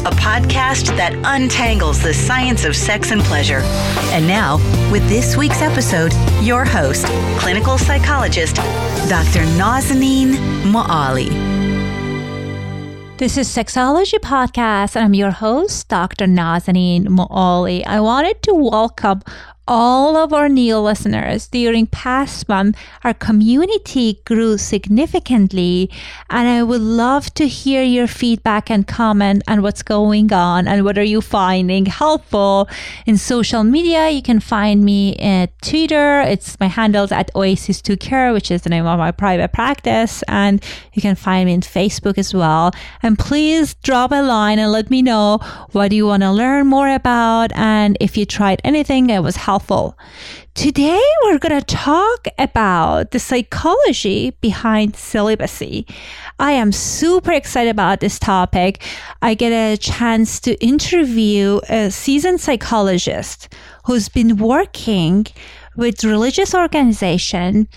a podcast that untangles the science of sex and pleasure. And now, with this week's episode, your host, clinical psychologist, Dr. Nazanin Moali. This is Sexology Podcast, and I'm your host, Dr. Nazanin Moali. I wanted to welcome all of our new listeners during past month our community grew significantly and i would love to hear your feedback and comment on what's going on and what are you finding helpful. In social media you can find me at twitter. It's my handles at oasis 2 care which is the name of my private practice and you can find me in facebook as well. And please drop a line and let me know what you want to learn more about and if you tried anything that was helpful Today, we're going to talk about the psychology behind celibacy. I am super excited about this topic. I get a chance to interview a seasoned psychologist who's been working with religious organization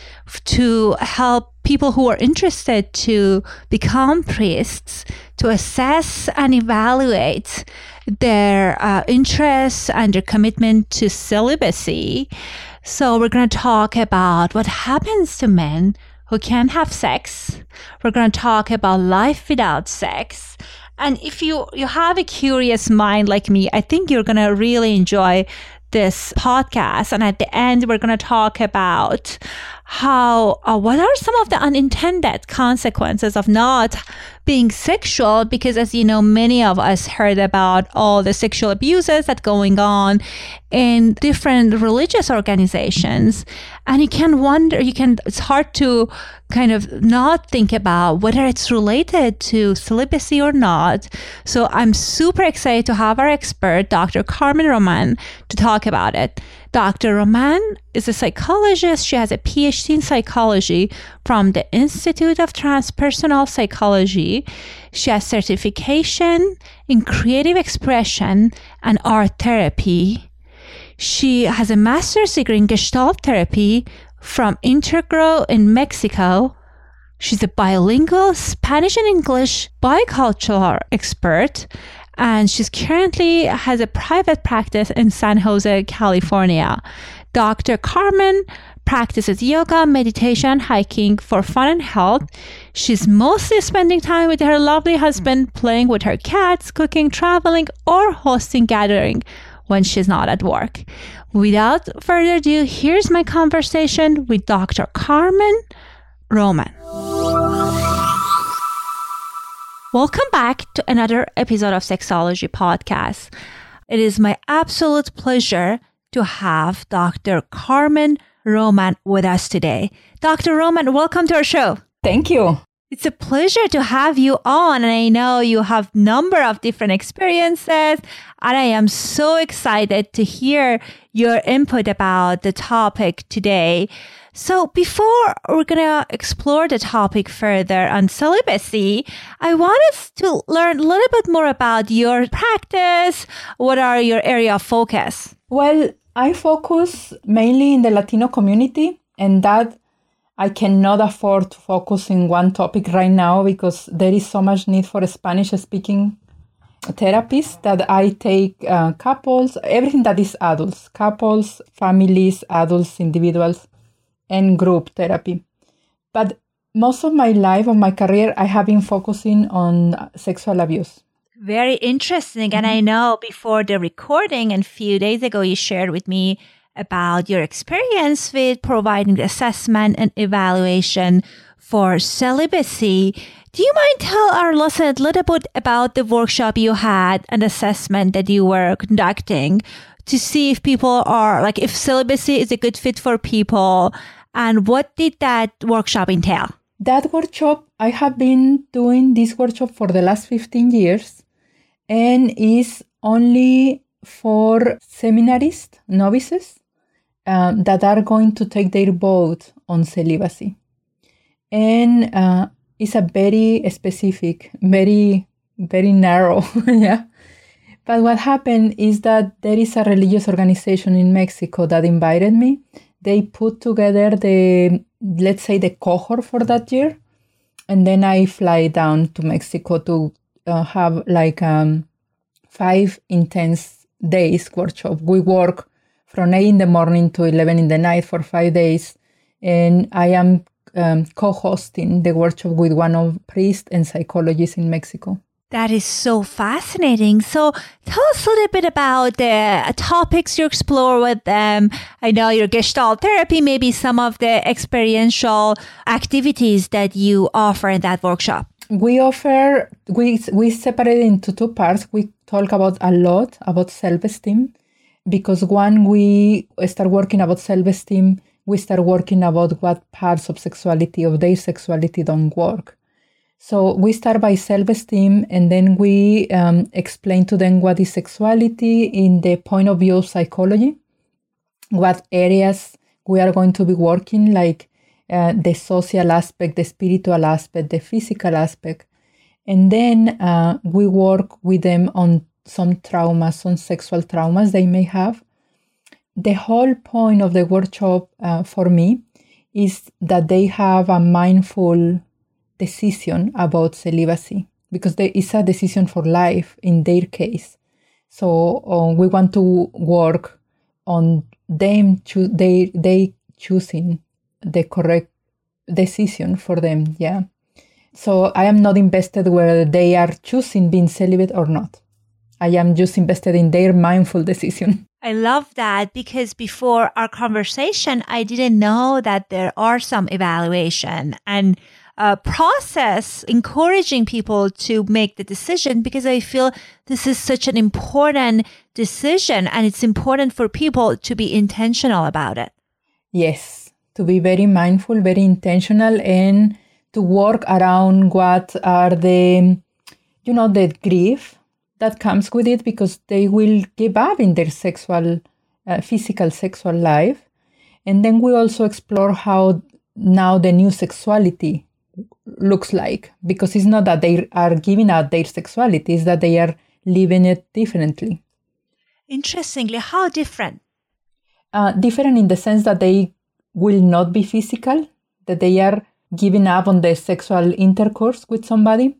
to help people who are interested to become priests to assess and evaluate their uh, interests and their commitment to celibacy. So, we're going to talk about what happens to men who can't have sex. We're going to talk about life without sex. And if you, you have a curious mind like me, I think you're going to really enjoy this podcast. And at the end, we're going to talk about how, uh, what are some of the unintended consequences of not being sexual? Because as you know, many of us heard about all the sexual abuses that going on in different religious organizations. And you can wonder, you can, it's hard to kind of not think about whether it's related to celibacy or not. So I'm super excited to have our expert, Dr. Carmen Roman, to talk about it. Dr. Roman is a psychologist. She has a PhD in psychology from the Institute of Transpersonal Psychology. She has certification in creative expression and art therapy. She has a master's degree in Gestalt therapy from Integro in Mexico. She's a bilingual Spanish and English bicultural expert, and she's currently has a private practice in San Jose, California. Dr. Carmen practices yoga, meditation, hiking for fun and health. She's mostly spending time with her lovely husband, playing with her cats, cooking, traveling, or hosting gathering when she's not at work. Without further ado, here's my conversation with Dr. Carmen Roman. Welcome back to another episode of Sexology Podcast. It is my absolute pleasure to have Dr. Carmen Roman with us today. Dr. Roman, welcome to our show. Thank you. It's a pleasure to have you on. And I know you have number of different experiences. And I am so excited to hear your input about the topic today. So before we're going to explore the topic further on celibacy, I want us to learn a little bit more about your practice. What are your area of focus? Well, I focus mainly in the Latino community and that I cannot afford to focus in one topic right now because there is so much need for Spanish speaking therapists that I take uh, couples, everything that is adults, couples, families, adults, individuals and group therapy. But most of my life, of my career, I have been focusing on sexual abuse. Very interesting. Mm-hmm. And I know before the recording and a few days ago, you shared with me about your experience with providing assessment and evaluation for celibacy. Do you mind tell our listeners a little bit about the workshop you had, and assessment that you were conducting to see if people are like if celibacy is a good fit for people and what did that workshop entail? That workshop, I have been doing this workshop for the last 15 years and is only for seminarists, novices um, that are going to take their vote on celibacy. And uh, it's a very specific, very, very narrow, yeah. But what happened is that there is a religious organization in Mexico that invited me they put together the let's say the cohort for that year and then i fly down to mexico to uh, have like um, five intense days workshop we work from 8 in the morning to 11 in the night for five days and i am um, co-hosting the workshop with one of priests and psychologists in mexico that is so fascinating. So tell us a little bit about the topics you explore with them. I know your Gestalt therapy, maybe some of the experiential activities that you offer in that workshop. We offer, we, we separate into two parts. We talk about a lot about self-esteem because when we start working about self-esteem, we start working about what parts of sexuality, of their sexuality don't work so we start by self esteem and then we um, explain to them what is sexuality in the point of view of psychology, what areas we are going to be working, like uh, the social aspect, the spiritual aspect, the physical aspect. And then uh, we work with them on some traumas, some sexual traumas they may have. The whole point of the workshop uh, for me is that they have a mindful decision about celibacy because there is a decision for life in their case. So uh, we want to work on them cho- they they choosing the correct decision for them. Yeah. So I am not invested whether they are choosing being celibate or not. I am just invested in their mindful decision. I love that because before our conversation, I didn't know that there are some evaluation and uh, process encouraging people to make the decision because I feel this is such an important decision and it's important for people to be intentional about it. Yes, to be very mindful, very intentional, and to work around what are the, you know, the grief that comes with it because they will give up in their sexual, uh, physical sexual life. And then we also explore how now the new sexuality looks like because it's not that they are giving up their sexuality it's that they are living it differently. Interestingly how different? Uh, different in the sense that they will not be physical that they are giving up on the sexual intercourse with somebody.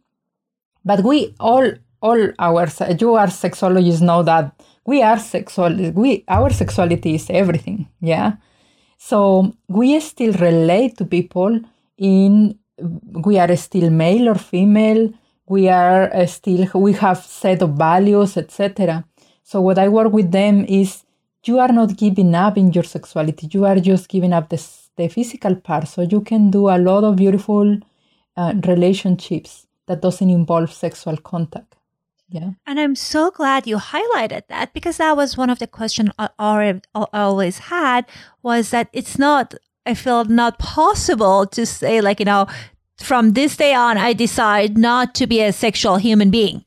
But we all all our you are sexologists know that we are sexual we our sexuality is everything yeah? So we still relate to people in we are still male or female we are uh, still we have set of values etc so what i work with them is you are not giving up in your sexuality you are just giving up the, the physical part. So you can do a lot of beautiful uh, relationships that doesn't involve sexual contact yeah and i'm so glad you highlighted that because that was one of the questions i always had was that it's not I feel not possible to say like, you know, from this day on, I decide not to be a sexual human being.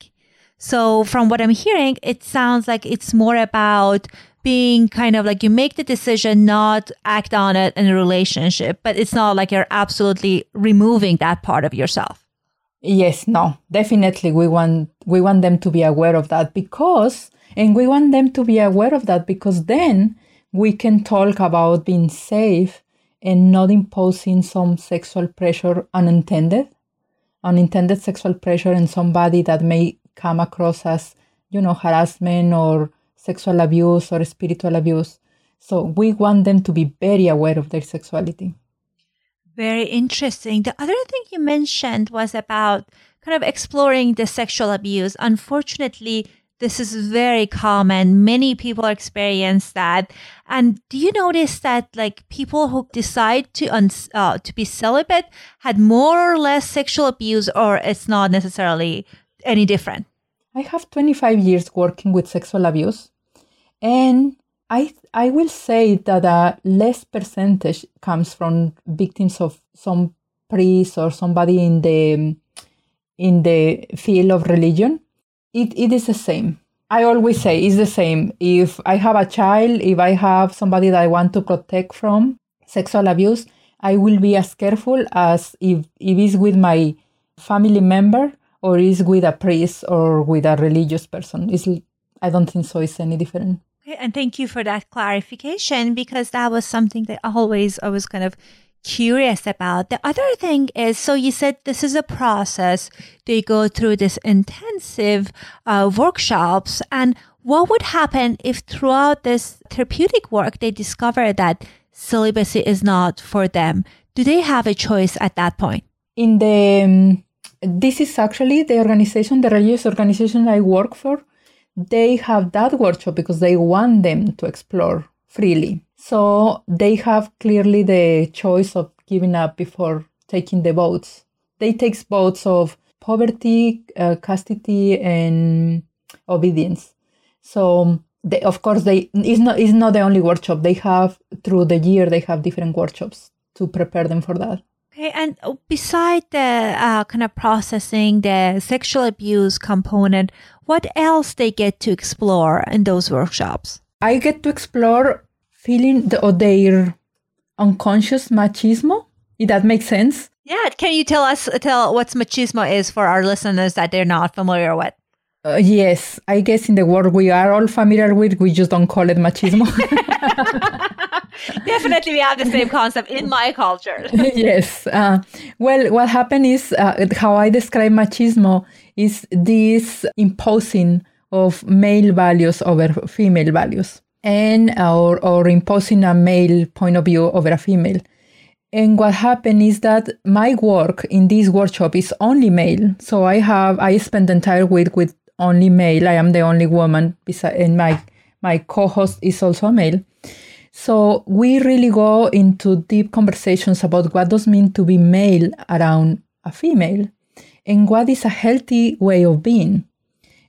So from what I'm hearing, it sounds like it's more about being kind of like you make the decision, not act on it in a relationship, but it's not like you're absolutely removing that part of yourself. Yes, no, definitely we want we want them to be aware of that because and we want them to be aware of that because then we can talk about being safe and not imposing some sexual pressure unintended, unintended sexual pressure in somebody that may come across as, you know, harassment or sexual abuse or spiritual abuse. So we want them to be very aware of their sexuality. Very interesting. The other thing you mentioned was about kind of exploring the sexual abuse. Unfortunately, this is very common. Many people experience that. And do you notice that like people who decide to uh, to be celibate had more or less sexual abuse, or it's not necessarily any different? I have 25 years working with sexual abuse, and I I will say that a less percentage comes from victims of some priest or somebody in the in the field of religion it, it is the same. I always say it's the same. If I have a child, if I have somebody that I want to protect from sexual abuse, I will be as careful as if, if it's with my family member or is with a priest or with a religious person. It's, I don't think so it's any different. And thank you for that clarification because that was something that always I was kind of curious about. The other thing is so you said this is a process. They go through this intensive uh, workshops. And what would happen if throughout this therapeutic work they discover that celibacy is not for them? Do they have a choice at that point? In the um, this is actually the organization, the religious organization I work for. They have that workshop because they want them to explore freely. So they have clearly the choice of giving up before taking the votes. They take votes of poverty, uh, chastity, and obedience. So they, of course they is not is not the only workshop they have through the year. They have different workshops to prepare them for that. Okay, and beside the uh, kind of processing the sexual abuse component, what else they get to explore in those workshops? I get to explore feeling the, or their unconscious machismo. If that makes sense. Yeah, can you tell us tell what machismo is for our listeners that they're not familiar with? Uh, yes, I guess in the world we are all familiar with, we just don't call it machismo. Definitely, we have the same concept in my culture. yes. Uh, well, what happened is uh, how I describe machismo is this imposing of male values over female values and or, or imposing a male point of view over a female. And what happened is that my work in this workshop is only male. So I have I spend the entire week with only male. I am the only woman and my my co-host is also a male. So we really go into deep conversations about what does mean to be male around a female and what is a healthy way of being.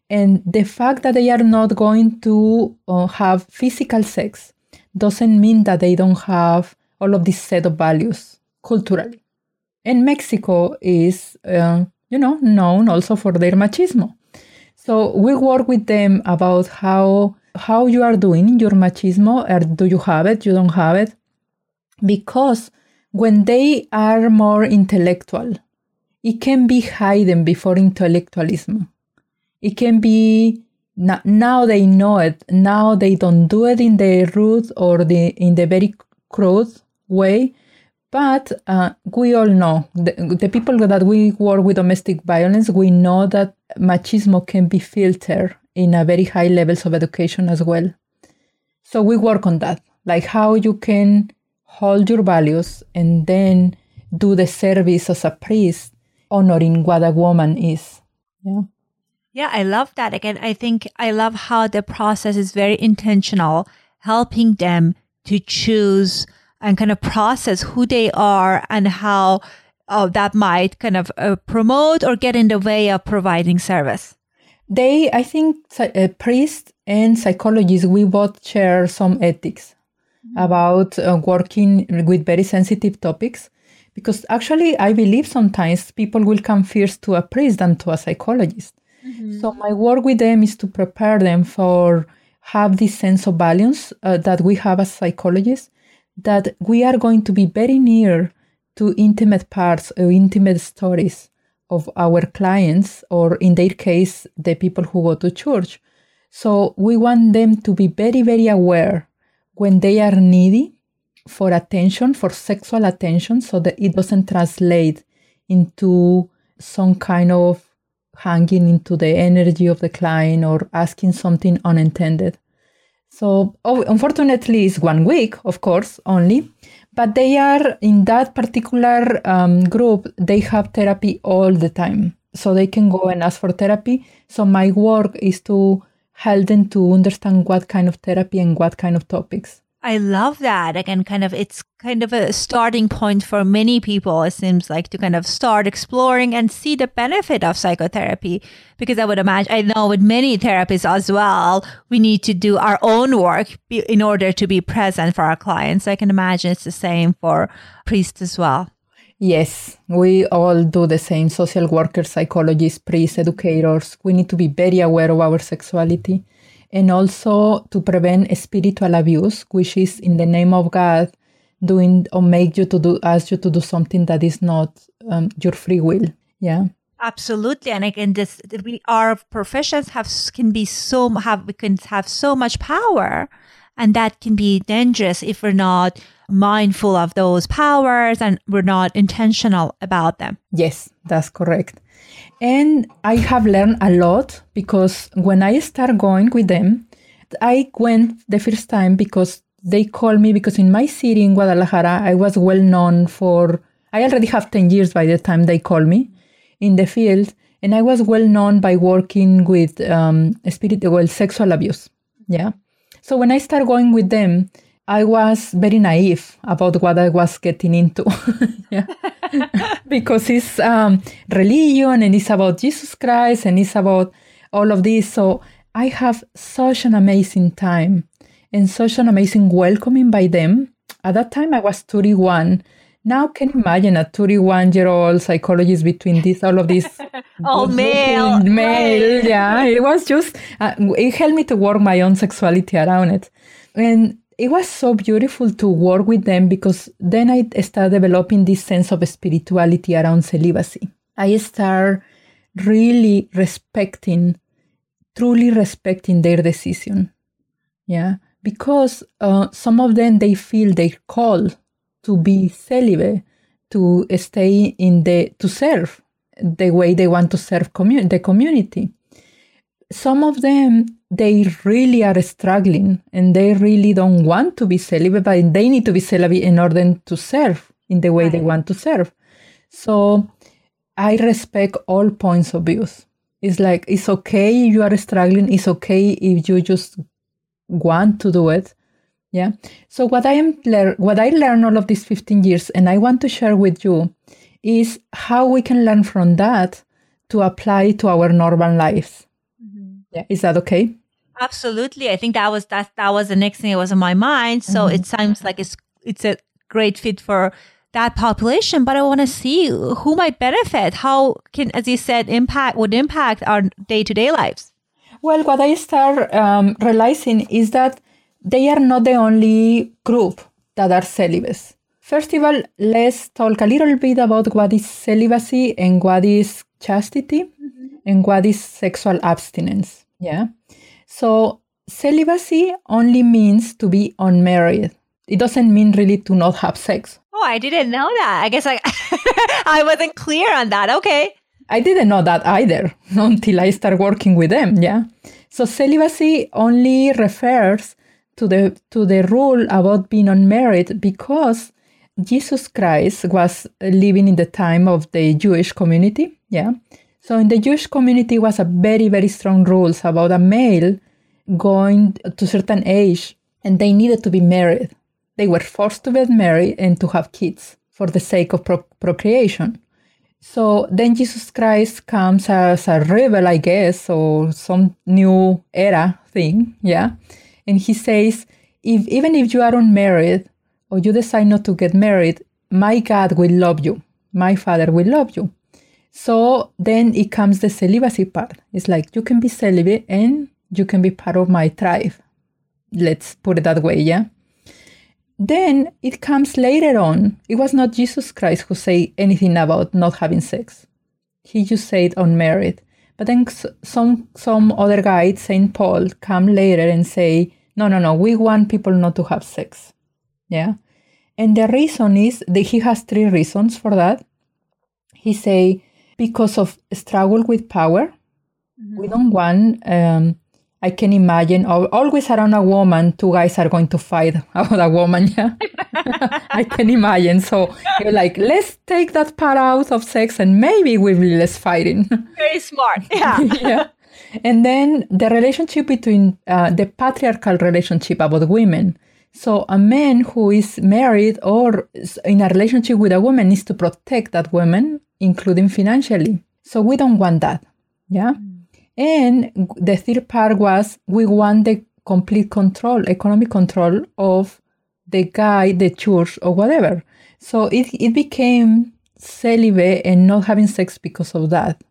And the fact that they are not going to uh, have physical sex doesn't mean that they don't have all of this set of values culturally. And Mexico is, uh, you know, known also for their machismo. So we work with them about how how you are doing your machismo, or do you have it, you don't have it, because when they are more intellectual, it can be hidden before intellectualism. It can be now they know it. Now they don't do it in the rude or the in the very crude way. But uh, we all know the, the people that we work with domestic violence. We know that machismo can be filtered in a very high levels of education as well. So we work on that, like how you can hold your values and then do the service as a priest, honoring what a woman is. Yeah. Yeah, I love that. Again, I think I love how the process is very intentional, helping them to choose and kind of process who they are and how uh, that might kind of uh, promote or get in the way of providing service. They, I think, uh, priests and psychologists, we both share some ethics mm-hmm. about uh, working with very sensitive topics because actually I believe sometimes people will come first to a priest than to a psychologist. Mm-hmm. So my work with them is to prepare them for have this sense of balance uh, that we have as psychologists, that we are going to be very near to intimate parts or intimate stories of our clients, or in their case, the people who go to church. So we want them to be very, very aware when they are needy for attention, for sexual attention, so that it doesn't translate into some kind of hanging into the energy of the client or asking something unintended. So, oh, unfortunately, it's one week, of course, only, but they are in that particular um, group, they have therapy all the time. So they can go and ask for therapy. So, my work is to help them to understand what kind of therapy and what kind of topics. I love that. Again, kind of, it's kind of a starting point for many people, it seems like, to kind of start exploring and see the benefit of psychotherapy. Because I would imagine, I know with many therapists as well, we need to do our own work in order to be present for our clients. I can imagine it's the same for priests as well. Yes, we all do the same social workers, psychologists, priests, educators. We need to be very aware of our sexuality and also to prevent spiritual abuse, which is in the name of God doing or make you to do ask you to do something that is not um, your free will. Yeah. Absolutely, and again, this we our professions have can be so have we can have so much power, and that can be dangerous if we're not mindful of those powers and we're not intentional about them. Yes, that's correct. And I have learned a lot because when I start going with them, I went the first time because they called me because in my city in Guadalajara, I was well known for, I already have 10 years by the time they called me in the field. And I was well known by working with um, spirit, well, sexual abuse. Yeah. So when I started going with them, I was very naive about what I was getting into. because it's um, religion and it's about Jesus Christ and it's about all of this. So I have such an amazing time and such an amazing welcoming by them. At that time, I was 31. Now, can you imagine a 31 year old psychologist between this, all of this? all male. Male, yeah. It was just, uh, it helped me to work my own sexuality around it. And it was so beautiful to work with them because then I started developing this sense of spirituality around celibacy. I start really respecting, truly respecting their decision. Yeah, because uh, some of them they feel they call to be celibate, to stay in the to serve the way they want to serve the community. Some of them they really are struggling and they really don't want to be celibate, but they need to be celibate in order to serve in the way right. they want to serve. So I respect all points of views. It's like it's okay if you are struggling. It's okay if you just want to do it. Yeah. So what I am lear- what I learned all of these 15 years, and I want to share with you, is how we can learn from that to apply to our normal lives. Yeah, is that okay? Absolutely. I think that was that that was the next thing that was in my mind. So mm-hmm. it sounds like it's it's a great fit for that population, but I want to see who might benefit. How can, as you said, impact would impact our day to day lives. Well, what I start um, realizing is that they are not the only group that are celibates. First of all, let's talk a little bit about what is celibacy and what is chastity mm-hmm. and what is sexual abstinence. Yeah. So celibacy only means to be unmarried. It doesn't mean really to not have sex. Oh, I didn't know that. I guess I I wasn't clear on that. Okay. I didn't know that either until I started working with them, yeah. So celibacy only refers to the to the rule about being unmarried because Jesus Christ was living in the time of the Jewish community, yeah. So in the Jewish community was a very, very strong rules about a male going to certain age and they needed to be married. They were forced to get married and to have kids for the sake of pro- procreation. So then Jesus Christ comes as a rebel, I guess, or some new era thing, yeah. And he says, if even if you are unmarried or you decide not to get married, my God will love you. My Father will love you. So then it comes the celibacy part. It's like you can be celibate and you can be part of my tribe. Let's put it that way, yeah? Then it comes later on. It was not Jesus Christ who said anything about not having sex. He just said on unmarried. But then some some other guy, Saint Paul, come later and say, no, no, no, we want people not to have sex. Yeah. And the reason is that he has three reasons for that. He say because of struggle with power. Mm-hmm. We don't want um, I can imagine always around a woman, two guys are going to fight about a woman. Yeah, I can imagine. So you're like, let's take that part out of sex, and maybe we'll be less fighting. Very smart. Yeah. yeah. And then the relationship between uh, the patriarchal relationship about women. So a man who is married or in a relationship with a woman needs to protect that woman, including financially. So we don't want that. Yeah. Mm-hmm. And the third part was we want the complete control, economic control of the guy, the church, or whatever. So it, it became celibate and not having sex because of that.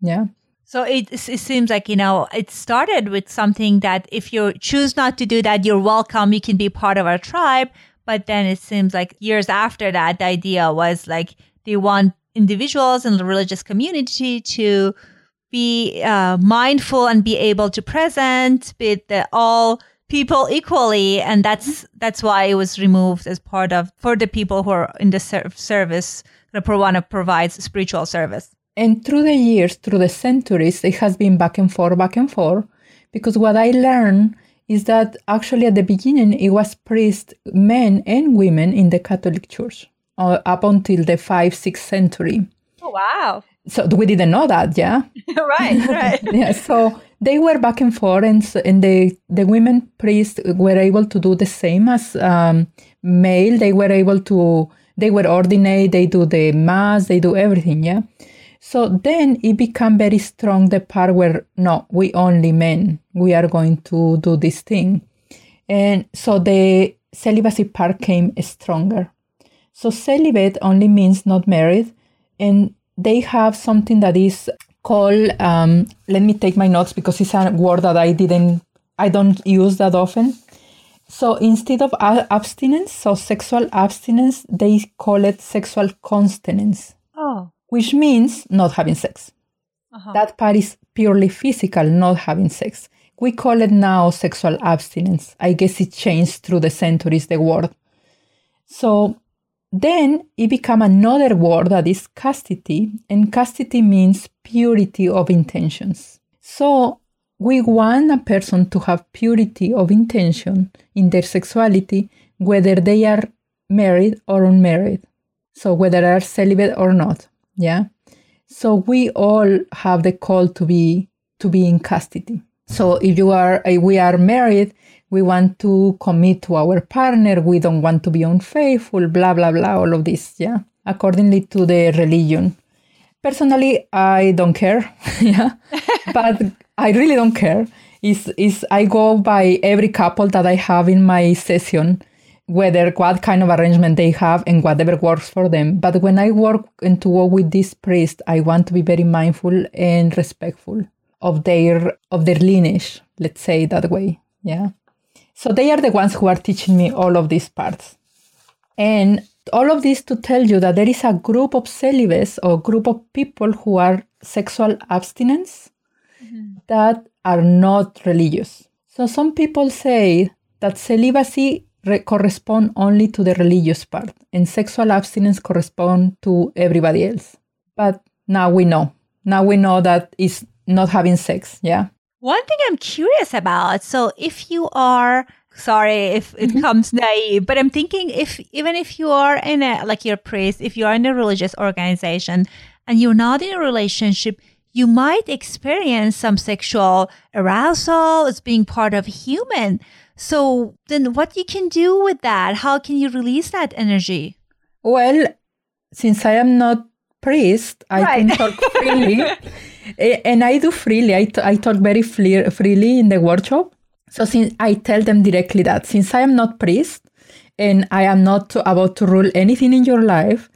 Yeah. So it, it seems like, you know, it started with something that if you choose not to do that, you're welcome. You can be part of our tribe. But then it seems like years after that, the idea was like they want individuals in the religious community to be uh, mindful and be able to present with the, all people equally. And that's that's why it was removed as part of for the people who are in the ser- service that want to provide spiritual service. And through the years through the centuries it has been back and forth back and forth because what i learned is that actually at the beginning it was priests men and women in the catholic church uh, up until the 5th 6th century oh wow so we didn't know that, yeah. right, right. yeah. So they were back and forth, and, and the the women priests were able to do the same as um, male. They were able to. They were ordinate. They do the mass. They do everything, yeah. So then it became very strong. The part where no, we only men. We are going to do this thing, and so the celibacy part came stronger. So celibate only means not married, and they have something that is called um, let me take my notes because it's a word that i didn't i don't use that often. So instead of abstinence so sexual abstinence they call it sexual continence oh. which means not having sex. Uh-huh. that part is purely physical not having sex. We call it now sexual abstinence. I guess it changed through the centuries the word. So then it became another word that is chastity, and chastity means purity of intentions. So we want a person to have purity of intention in their sexuality, whether they are married or unmarried. So whether they are celibate or not. Yeah. So we all have the call to be to be in chastity. So if you are if we are married, we want to commit to our partner, we don't want to be unfaithful, blah, blah, blah, all of this, yeah, accordingly to the religion. Personally, I don't care, yeah, but I really don't care. Is is I go by every couple that I have in my session, whether what kind of arrangement they have and whatever works for them. But when I work and to work with this priest, I want to be very mindful and respectful of their of their lineage. Let's say that way, yeah. So they are the ones who are teaching me all of these parts. And all of this to tell you that there is a group of celibates or group of people who are sexual abstinence mm-hmm. that are not religious. So some people say that celibacy re- correspond only to the religious part and sexual abstinence correspond to everybody else. But now we know. Now we know that it's not having sex, yeah? One thing I'm curious about so if you are, sorry if it mm-hmm. comes naive, but I'm thinking if even if you are in a, like your priest, if you are in a religious organization and you're not in a relationship, you might experience some sexual arousal as being part of human. So then what you can do with that? How can you release that energy? Well, since I am not priest, I right. can talk freely. and I do freely. I, t- I talk very freely in the workshop. So since I tell them directly that since I am not priest and I am not to, about to rule anything in your life,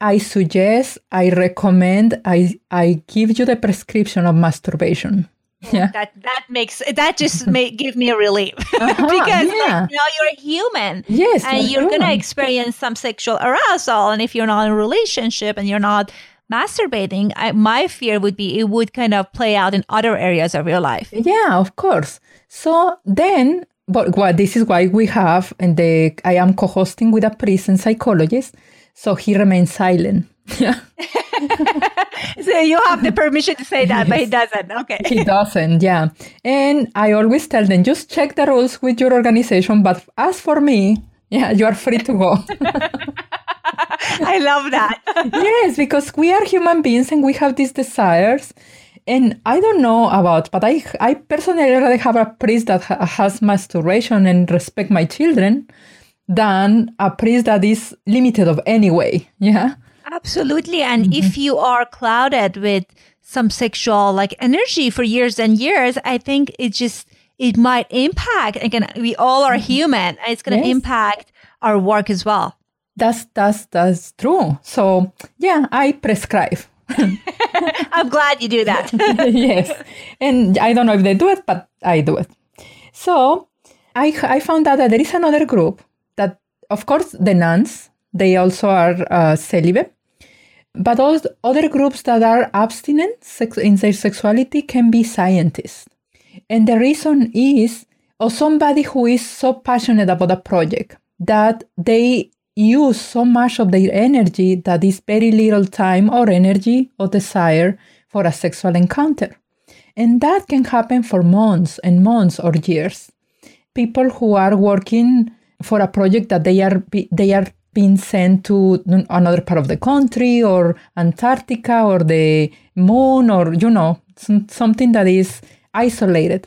I suggest, I recommend, I, I give you the prescription of masturbation. Yeah. That that makes that just may give me a relief uh-huh, because yeah. like, you know you're a human. Yes, and you're gonna experience some sexual arousal, and if you're not in a relationship and you're not masturbating, I, my fear would be it would kind of play out in other areas of your life. Yeah, of course. So then, but well, this is why we have, and the I am co-hosting with a prison psychologist, so he remains silent. Yeah. so you have the permission to say that, yes. but he doesn't. Okay. He doesn't, yeah. And I always tell them just check the rules with your organization, but as for me, yeah, you are free to go. I love that. yes, because we are human beings and we have these desires. And I don't know about, but I, I personally rather have a priest that ha- has masturbation and respect my children than a priest that is limited of any way. Yeah. Absolutely. And mm-hmm. if you are clouded with some sexual like energy for years and years, I think it just it might impact again, we all are mm-hmm. human. It's gonna yes. impact our work as well. That's that's that's true. So yeah, I prescribe. I'm glad you do that. yes. And I don't know if they do it, but I do it. So I I found out that there is another group that of course the nuns, they also are uh, celibate but those other groups that are abstinent in their sexuality can be scientists. And the reason is, or somebody who is so passionate about a project that they use so much of their energy that is very little time or energy or desire for a sexual encounter. And that can happen for months and months or years. People who are working for a project that they are they are been sent to another part of the country or Antarctica or the moon or, you know, something that is isolated.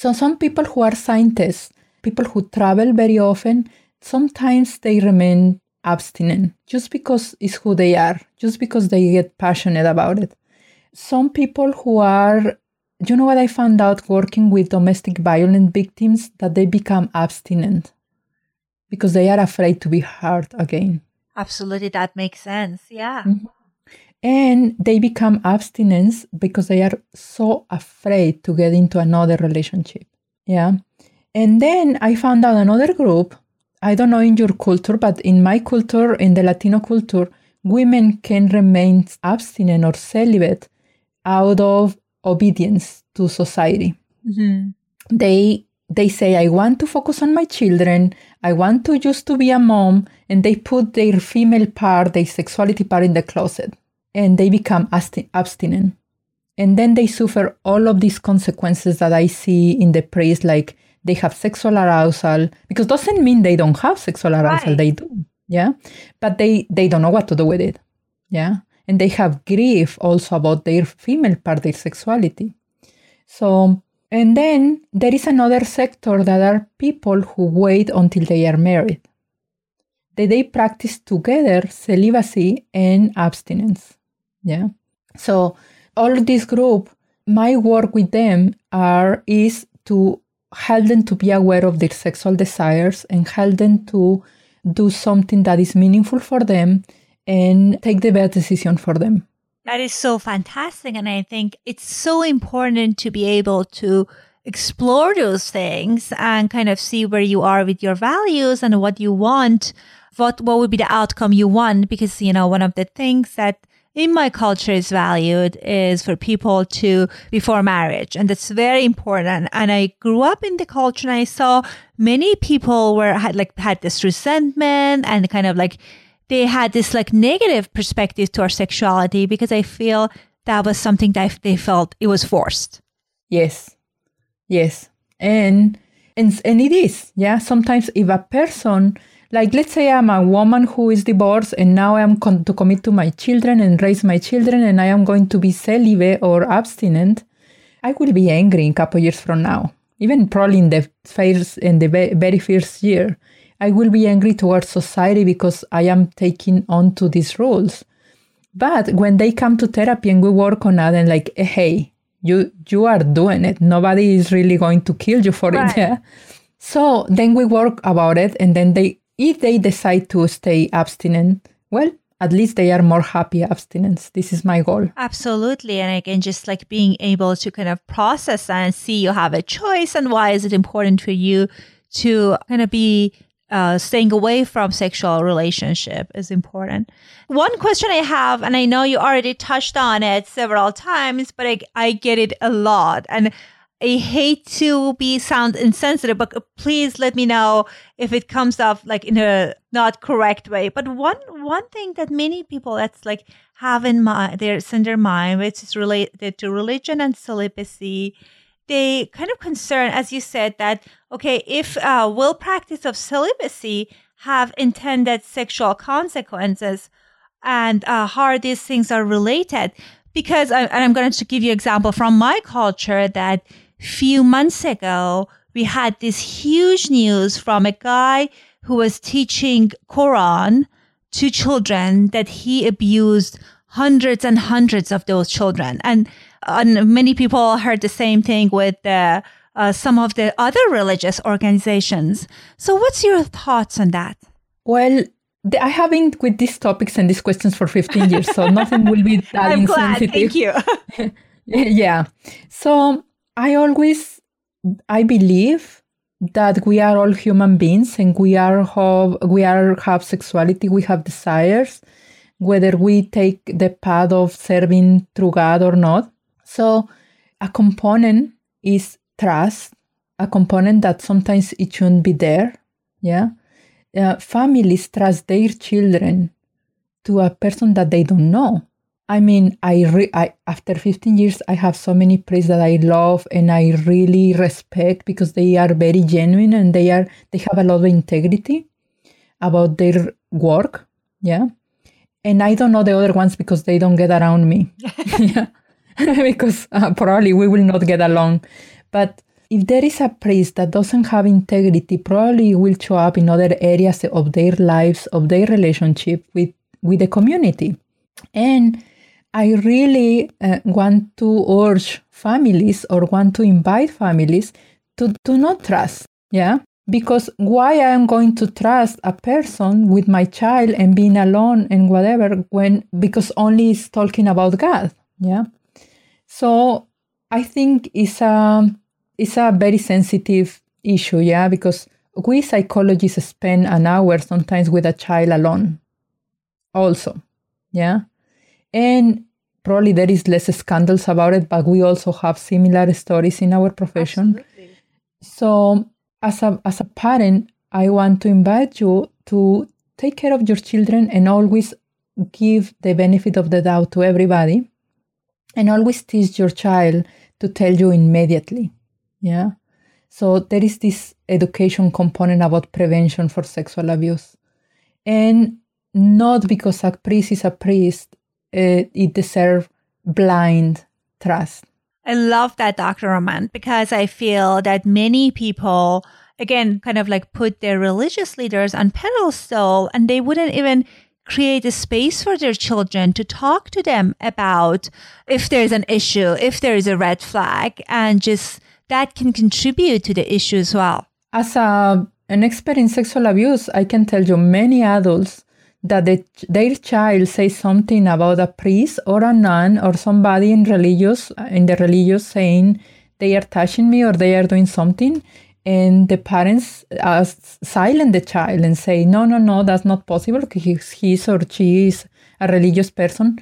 So, some people who are scientists, people who travel very often, sometimes they remain abstinent just because it's who they are, just because they get passionate about it. Some people who are, you know what I found out working with domestic violent victims, that they become abstinent because they are afraid to be hurt again. Absolutely, that makes sense. Yeah. Mm-hmm. And they become abstinence because they are so afraid to get into another relationship. Yeah. And then I found out another group. I don't know in your culture, but in my culture, in the Latino culture, women can remain abstinent or celibate out of obedience to society. Mm-hmm. They they say, I want to focus on my children. I want to just to be a mom. And they put their female part, their sexuality part in the closet and they become abstinent. And then they suffer all of these consequences that I see in the praise, like they have sexual arousal, because doesn't mean they don't have sexual arousal. Right. They do. Yeah. But they, they don't know what to do with it. Yeah. And they have grief also about their female part, their sexuality. So and then there is another sector that are people who wait until they are married. They, they practice together celibacy and abstinence. Yeah. So all this group, my work with them are is to help them to be aware of their sexual desires and help them to do something that is meaningful for them and take the best decision for them. That is so fantastic. And I think it's so important to be able to explore those things and kind of see where you are with your values and what you want. What, what would be the outcome you want? Because, you know, one of the things that in my culture is valued is for people to before marriage and that's very important and i grew up in the culture and i saw many people were had like had this resentment and kind of like they had this like negative perspective to our sexuality because I feel that was something that they felt it was forced. Yes. Yes. And and and it is. Yeah. Sometimes if a person like let's say I'm a woman who is divorced and now I'm con- to commit to my children and raise my children and I am going to be celibate or abstinent, I will be angry in a couple years from now. Even probably in the first in the very first year I will be angry towards society because I am taking on to these rules. But when they come to therapy and we work on that and like, eh, hey, you you are doing it. Nobody is really going to kill you for right. it. Yeah. So then we work about it and then they if they decide to stay abstinent, well, at least they are more happy abstinence. This is my goal. Absolutely. And again, just like being able to kind of process and see you have a choice and why is it important for you to kind of be uh, staying away from sexual relationship is important. One question I have, and I know you already touched on it several times, but I, I get it a lot. And I hate to be sound insensitive, but please let me know if it comes off like in a not correct way. But one one thing that many people that's like have in mind, there's in their mind, which is related to religion and celibacy, they kind of concern, as you said, that okay, if uh, will practice of celibacy have intended sexual consequences, and uh, how these things are related. Because, and I'm going to give you an example from my culture that few months ago, we had this huge news from a guy who was teaching Quran to children that he abused hundreds and hundreds of those children. And, and many people heard the same thing with the, uh, some of the other religious organizations. So what's your thoughts on that? Well, I have been with these topics and these questions for 15 years, so nothing will be that I'm insensitive. Glad. Thank you. yeah. So I always, I believe that we are all human beings and we are have, we are have sexuality, we have desires, whether we take the path of serving through God or not. So a component is trust, a component that sometimes it shouldn't be there. Yeah. Uh, families trust their children to a person that they don't know. I mean, I, re- I after 15 years, I have so many priests that I love and I really respect because they are very genuine and they are they have a lot of integrity about their work. Yeah, and I don't know the other ones because they don't get around me. yeah, because uh, probably we will not get along. But if there is a priest that doesn't have integrity, probably will show up in other areas of their lives, of their relationship with with the community, and I really uh, want to urge families or want to invite families to do not trust. Yeah. Because why I am going to trust a person with my child and being alone and whatever when because only is talking about God. Yeah. So I think it's a it's a very sensitive issue, yeah, because we psychologists spend an hour sometimes with a child alone. Also. Yeah. And probably there is less scandals about it, but we also have similar stories in our profession. Absolutely. So, as a, as a parent, I want to invite you to take care of your children and always give the benefit of the doubt to everybody and always teach your child to tell you immediately. Yeah. So there is this education component about prevention for sexual abuse. And not because a priest is a priest, uh, it deserves blind trust. I love that, Dr. Roman, because I feel that many people, again, kind of like put their religious leaders on pedestal and they wouldn't even create a space for their children to talk to them about if there's an issue, if there is a red flag, and just that can contribute to the issue as well. As a, an expert in sexual abuse, I can tell you many adults that the, their child says something about a priest or a nun or somebody in religious in the religious saying they are touching me or they are doing something and the parents uh, silent the child and say no no no that's not possible because he's or she is a religious person.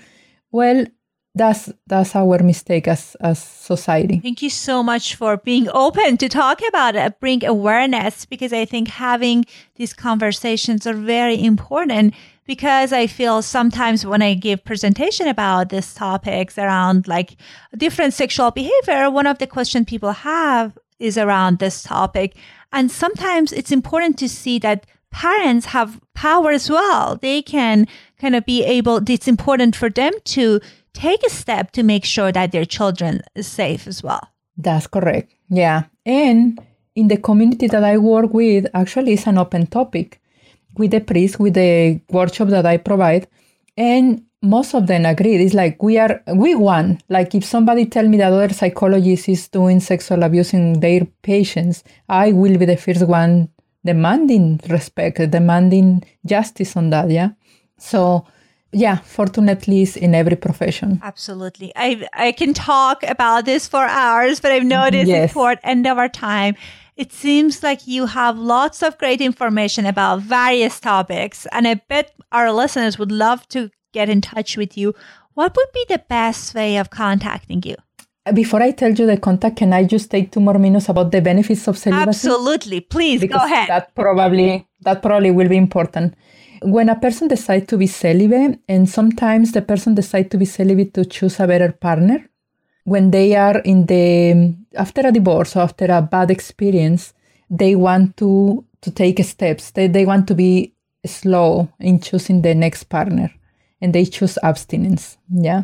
Well that's that's our mistake as as society. Thank you so much for being open to talk about it bring awareness because i think having these conversations are very important because i feel sometimes when i give presentation about these topics around like different sexual behavior one of the questions people have is around this topic and sometimes it's important to see that parents have power as well they can kind of be able it's important for them to take a step to make sure that their children is safe as well. That's correct. Yeah. And in the community that I work with, actually, it's an open topic with the priest, with the workshop that I provide. And most of them agree. It's like we are, we want, like if somebody tell me that other psychologist is doing sexual abuse in their patients, I will be the first one demanding respect, demanding justice on that. Yeah. So, yeah, fortunately, it's in every profession. Absolutely. I I can talk about this for hours, but I've noticed Yes. toward end of our time. It seems like you have lots of great information about various topics, and I bet our listeners would love to get in touch with you. What would be the best way of contacting you? Uh, before I tell you the contact, can I just take two more minutes about the benefits of celibacy? Absolutely. Please because go ahead. that probably that probably will be important when a person decides to be celibate and sometimes the person decides to be celibate to choose a better partner when they are in the after a divorce or after a bad experience they want to to take steps they, they want to be slow in choosing the next partner and they choose abstinence yeah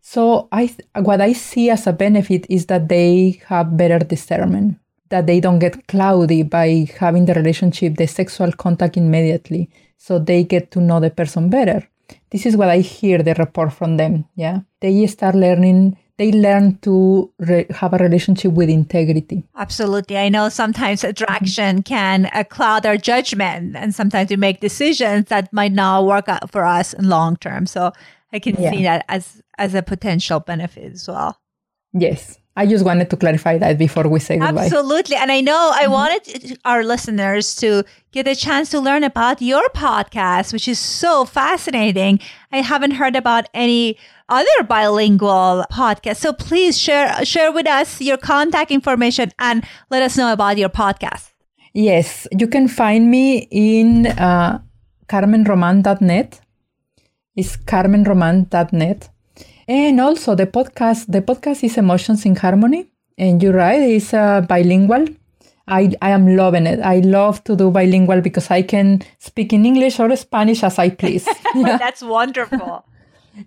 so i what i see as a benefit is that they have better discernment that they don't get cloudy by having the relationship, the sexual contact immediately. So they get to know the person better. This is what I hear the report from them. Yeah. They start learning, they learn to re- have a relationship with integrity. Absolutely. I know sometimes attraction can uh, cloud our judgment, and sometimes we make decisions that might not work out for us in long term. So I can Yeah. see that as as a potential benefit as well. Yes. I just wanted to clarify that before we say goodbye. Absolutely. And I know I wanted our listeners to get a chance to learn about your podcast, which is so fascinating. I haven't heard about any other bilingual podcast. So please share share with us your contact information and let us know about your podcast. Yes, you can find me in uh, carmenroman.net. It's carmenroman.net. And also the podcast, the podcast is Emotions in Harmony. And you're right, it's uh, bilingual. I, I am loving it. I love to do bilingual because I can speak in English or Spanish as I please. That's wonderful.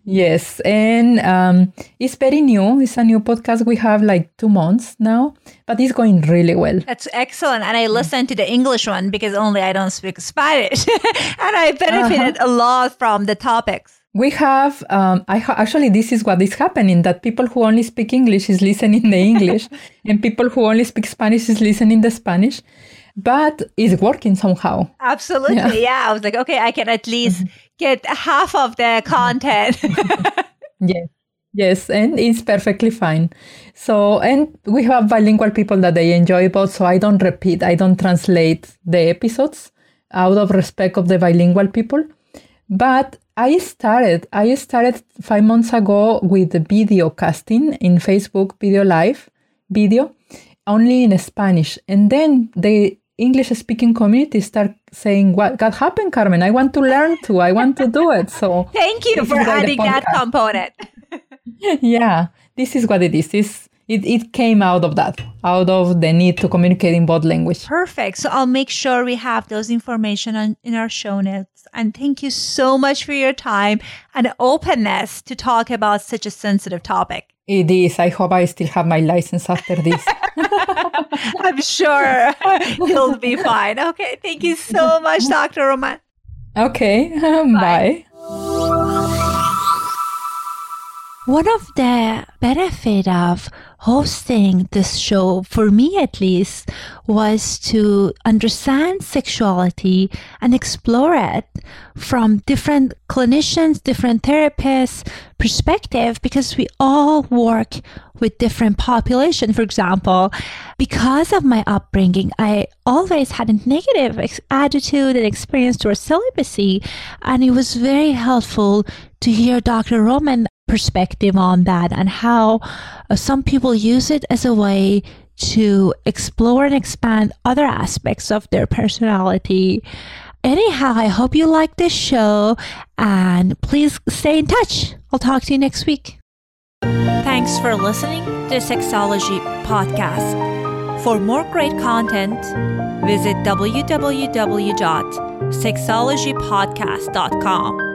Yes, and um, it's very new. It's a new podcast. We have like two months now, but it's going really well. That's excellent. And I listened to the English one because only I don't speak Spanish. and I benefited a lot from the topics. We have um, I ha- actually this is what is happening that people who only speak English is listening the English, and people who only speak Spanish is listening the Spanish, but it's working somehow. Absolutely. Yeah. I was like, okay, I can at least get half of the mm-hmm. content. Yes. Yes, and it's perfectly fine. So, and we have bilingual people that they enjoy both. So I don't repeat, I don't translate the episodes out of respect of the bilingual people. But I started, I started five months ago with the video casting in Facebook Video Live video, only in Spanish. And then the English speaking community start saying, what, what happened, Carmen? I want to learn too. I want to do it. So Thank you for is why the adding that component. yeah, this is what it is. It's, it, it came out of that, out of the need to communicate in both language. Perfect. So I'll make sure we have those information on, in our show notes. And thank you so much for your time and openness to talk about such a sensitive topic. It is. I hope I still have my license after this. I'm sure you'll be fine. Okay. Thank you so much, Dr. Roman. okay, bye. One of the benefit of hosting this show, for me at least, was to understand sexuality and explore it from different clinicians, different therapists' perspective, because we all work with different population. For example, because of my upbringing, I always had a negative ex- attitude and experience towards celibacy, and it was very helpful to hear Dr. Roman perspective on that and how uh, some people use it as a way to explore and expand other aspects of their personality. Anyhow, I hope you like this show and please stay in touch. I'll talk to you next week. Thanks for listening to Sexology Podcast. For more great content, visit www.sexologypodcast.com.